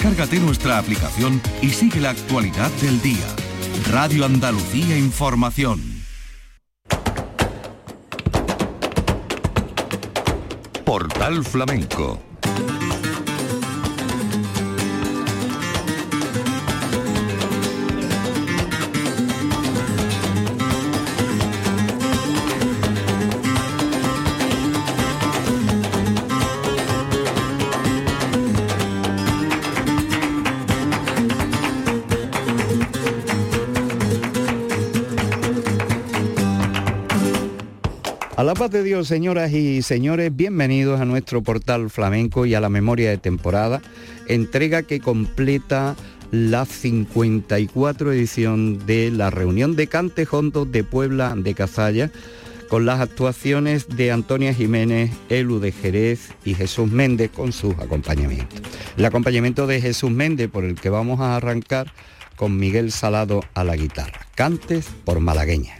Descárgate nuestra aplicación y sigue la actualidad del día. Radio Andalucía Información. Portal Flamenco A la paz de Dios, señoras y señores, bienvenidos a nuestro portal flamenco y a la memoria de temporada, entrega que completa la 54 edición de la reunión de Cantejondos de Puebla de Cazalla, con las actuaciones de Antonia Jiménez, Elu de Jerez y Jesús Méndez con sus acompañamientos. El acompañamiento de Jesús Méndez por el que vamos a arrancar con Miguel Salado a la guitarra. Cantes por malagueña.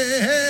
Bebé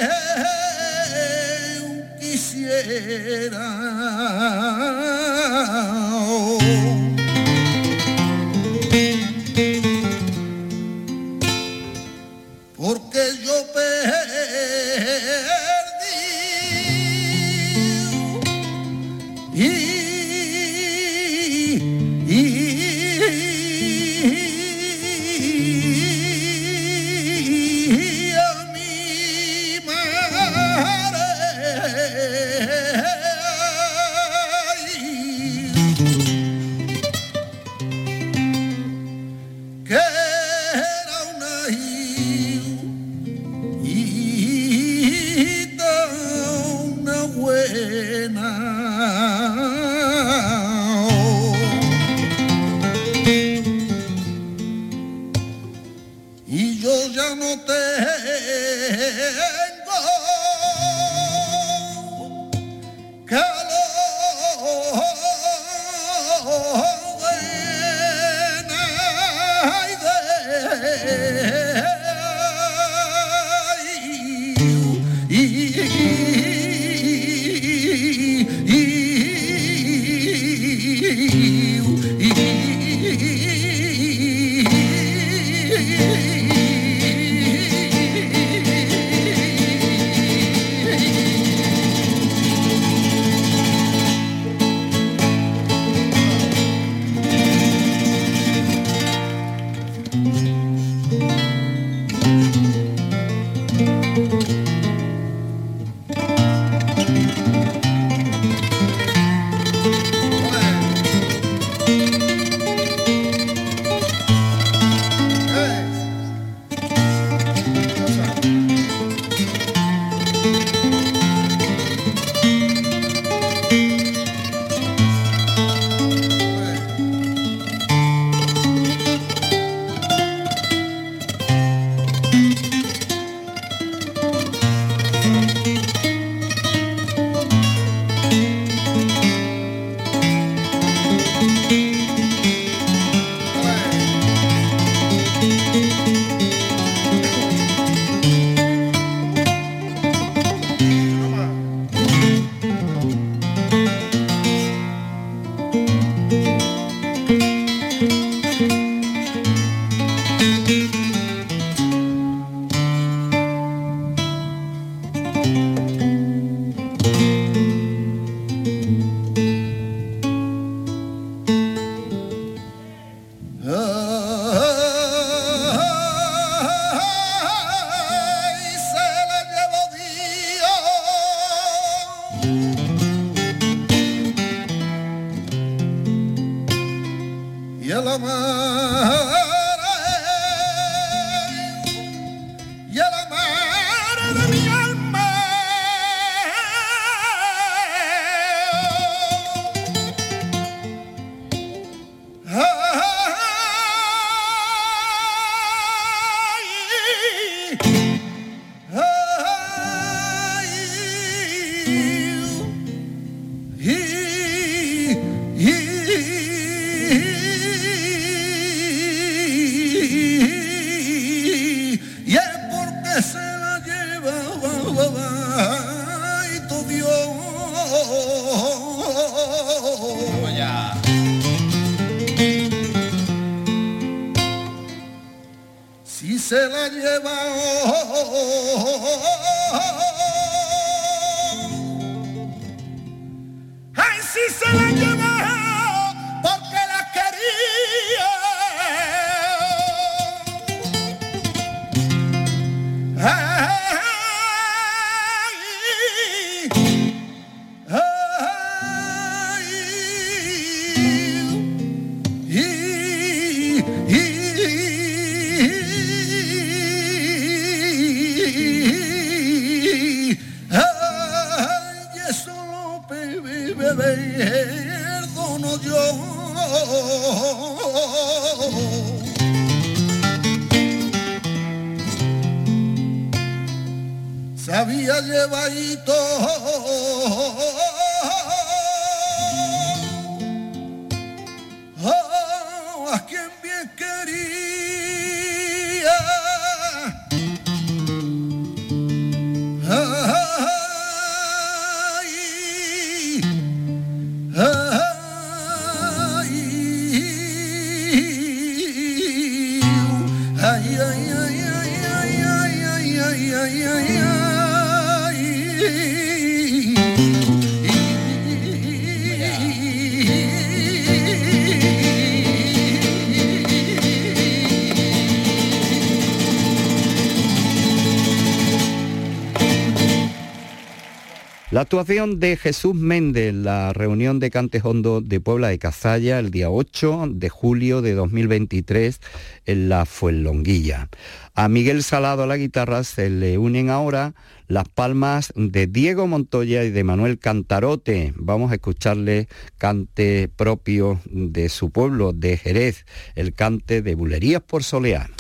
La actuación de Jesús Méndez, la reunión de Cantejondo de Puebla de Cazalla el día 8 de julio de 2023 en la Fuenlonguilla. A Miguel Salado a la guitarra se le unen ahora las palmas de Diego Montoya y de Manuel Cantarote. Vamos a escucharle cante propio de su pueblo, de Jerez, el cante de Bulerías por Solear.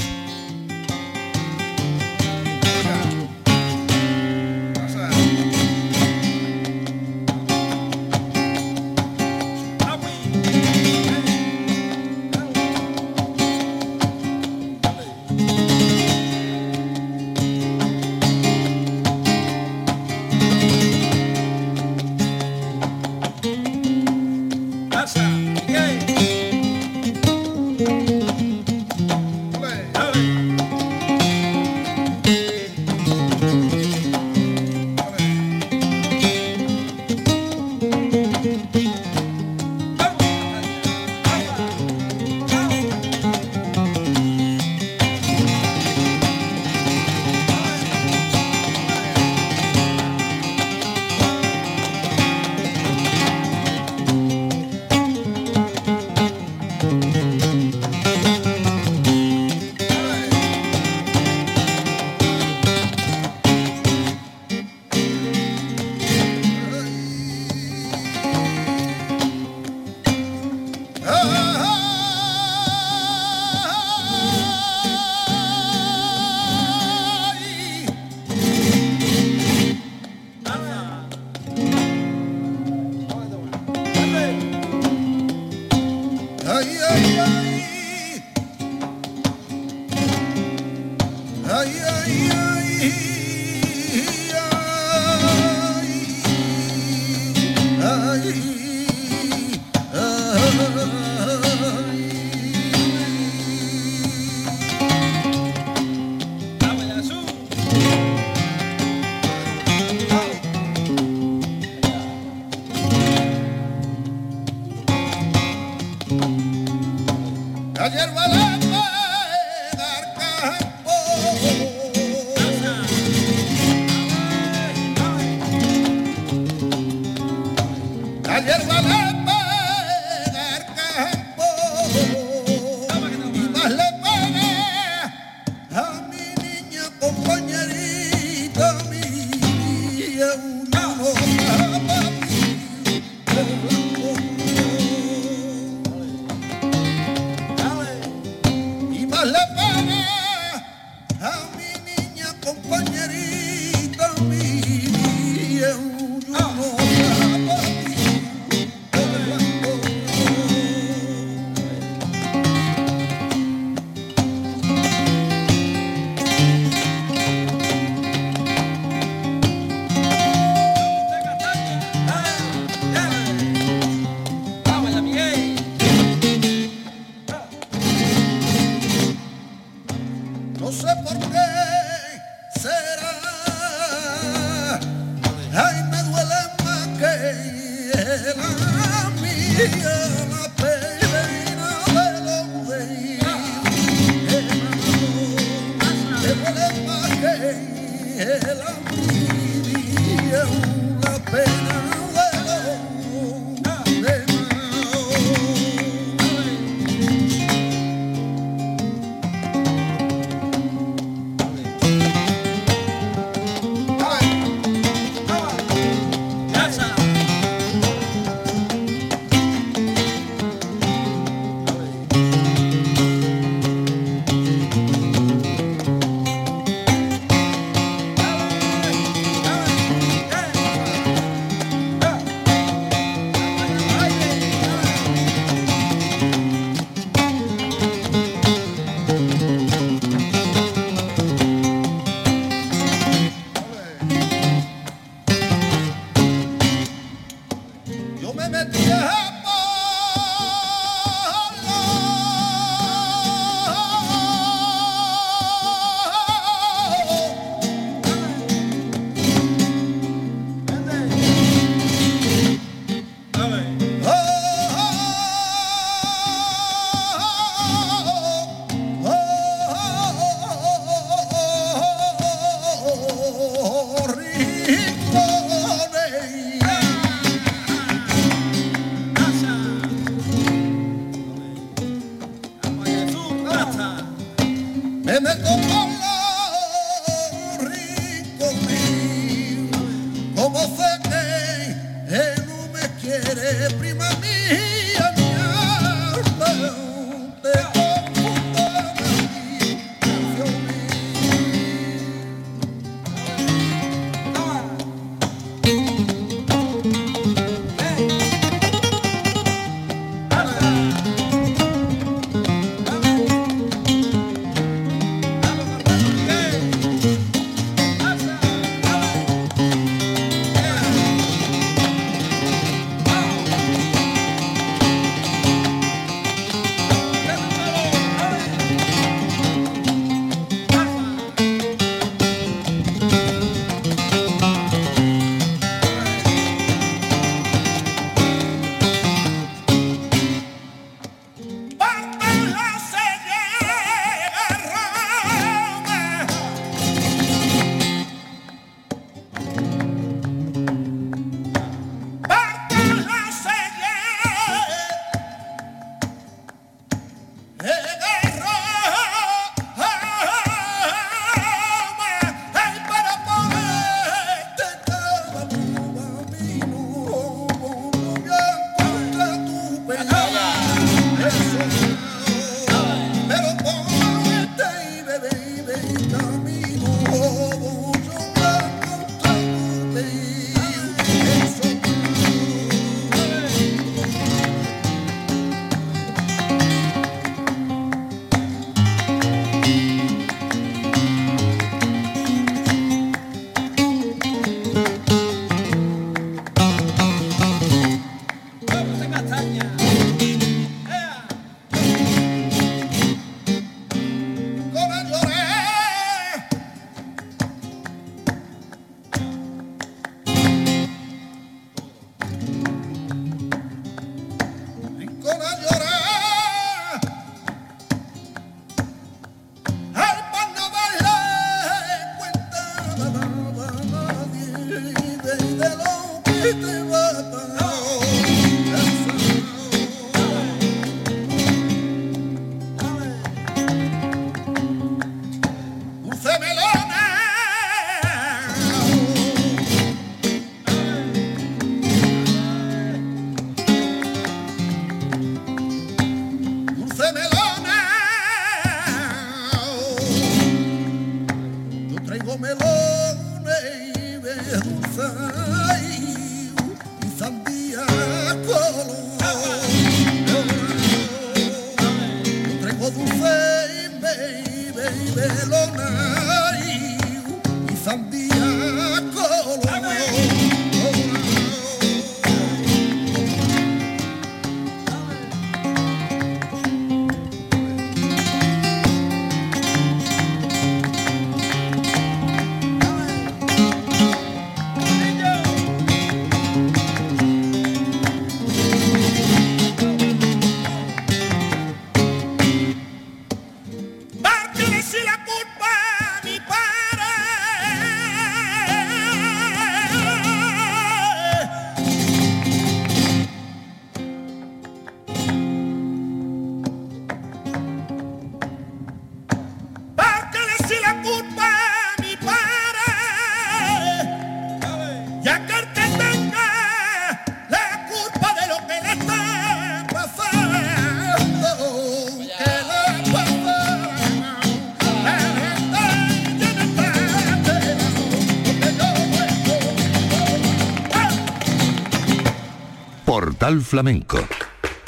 Flamenco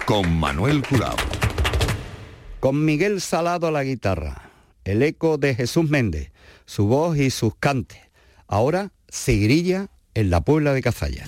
con Manuel Curao. Con Miguel Salado a la guitarra, el eco de Jesús Méndez, su voz y sus cantes. Ahora se grilla en la Puebla de Cazalla.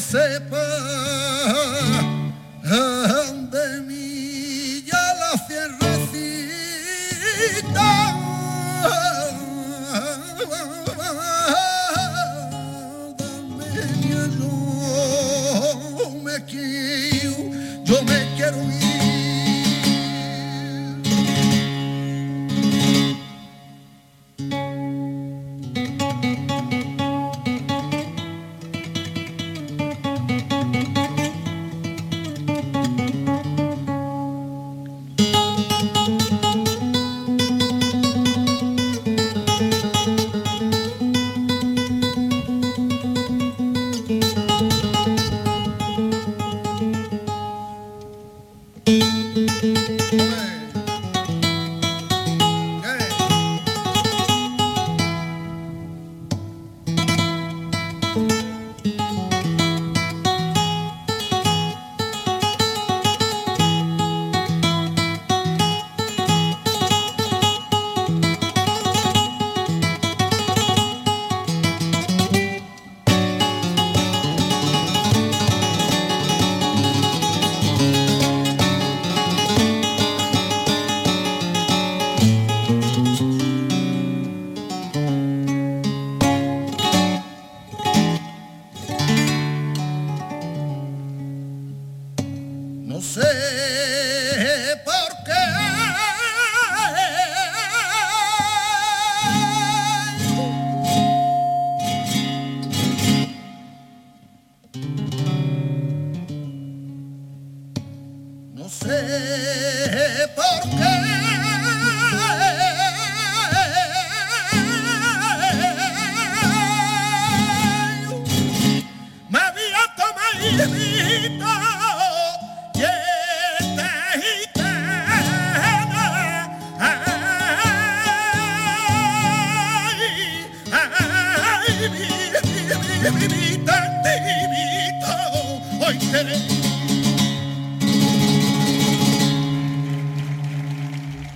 Sepa No sé por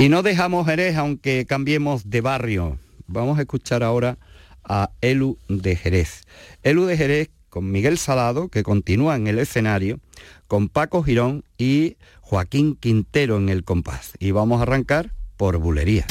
Y no dejamos Jerez aunque cambiemos de barrio. Vamos a escuchar ahora a Elu de Jerez. Elu de Jerez con Miguel Salado, que continúa en el escenario, con Paco Girón y Joaquín Quintero en el compás. Y vamos a arrancar por Bulería.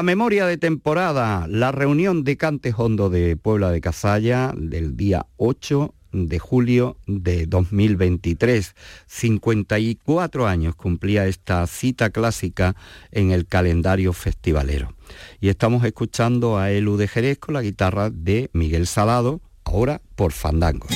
La memoria de temporada, la reunión de Cantes Hondo de Puebla de Cazalla del día 8 de julio de 2023. 54 años cumplía esta cita clásica en el calendario festivalero. Y estamos escuchando a Elu de Jerez con la guitarra de Miguel Salado, ahora por Fandango.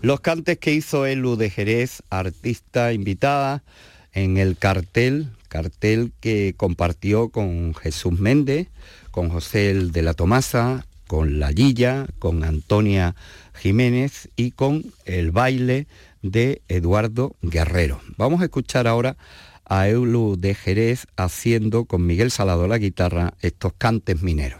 Los cantes que hizo Elu de Jerez, artista invitada en el cartel, cartel que compartió con Jesús Méndez, con José el de la Tomasa, con La Lilla, con Antonia Jiménez y con el baile de Eduardo Guerrero. Vamos a escuchar ahora a Eulu de Jerez haciendo con Miguel Salado la guitarra estos cantes mineros.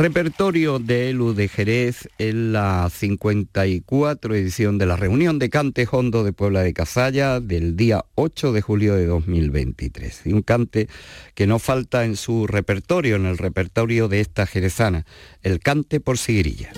Repertorio de Elu de Jerez en la 54 edición de la reunión de Cante Hondo de Puebla de Cazalla del día 8 de julio de 2023. Y un cante que no falta en su repertorio, en el repertorio de esta jerezana, el cante por sigrilla.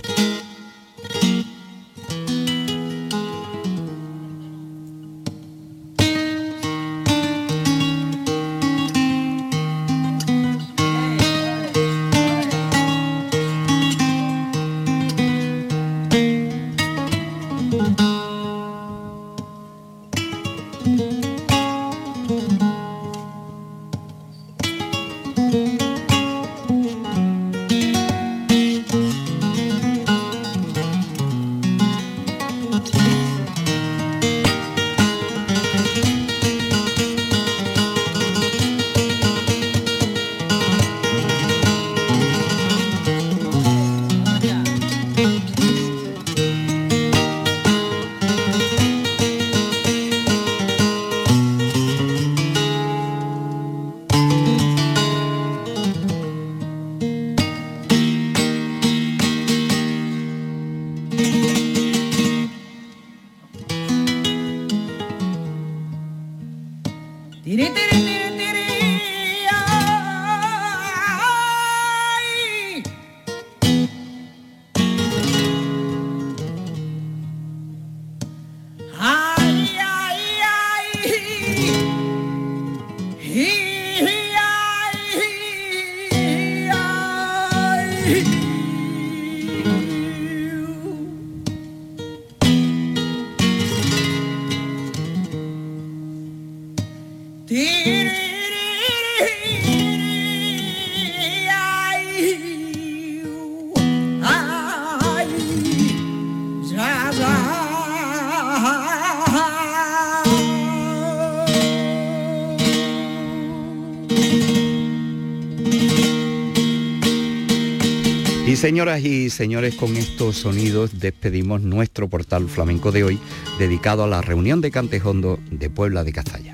Señoras y señores, con estos sonidos despedimos nuestro portal flamenco de hoy, dedicado a la reunión de Cantejondo de Puebla de Cazalla.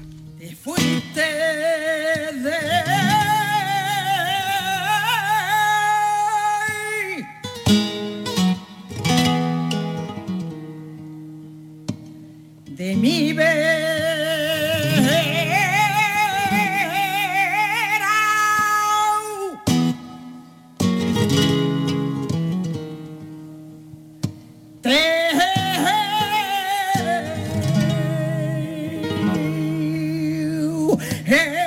Hey.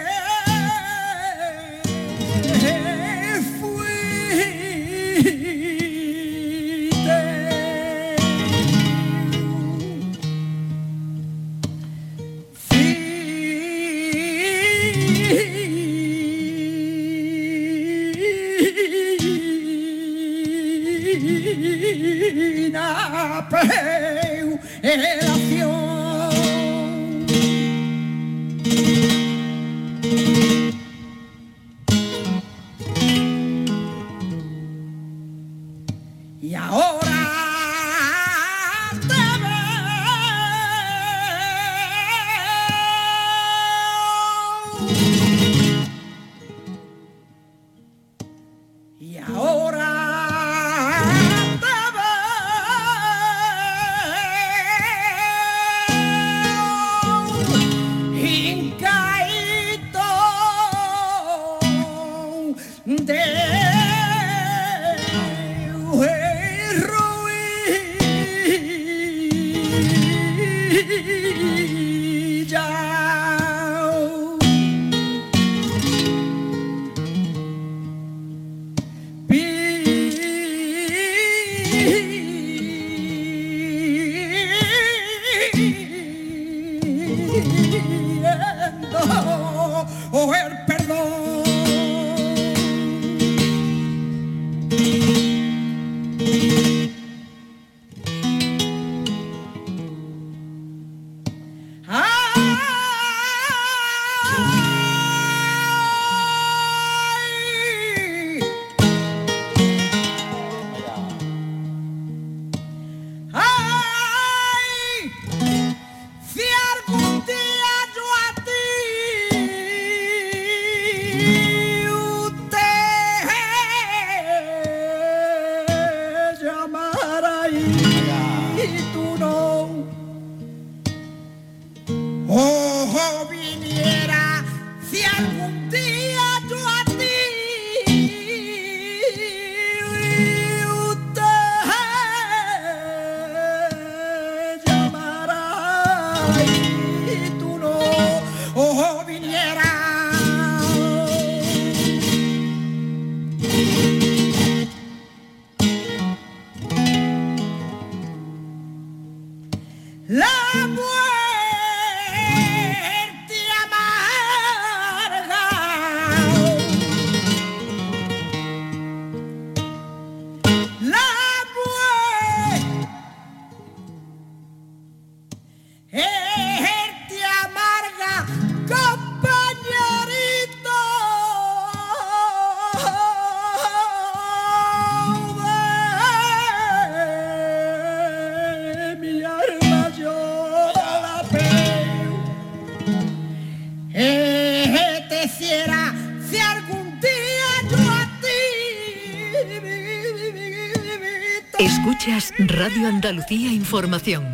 Andalucía Información.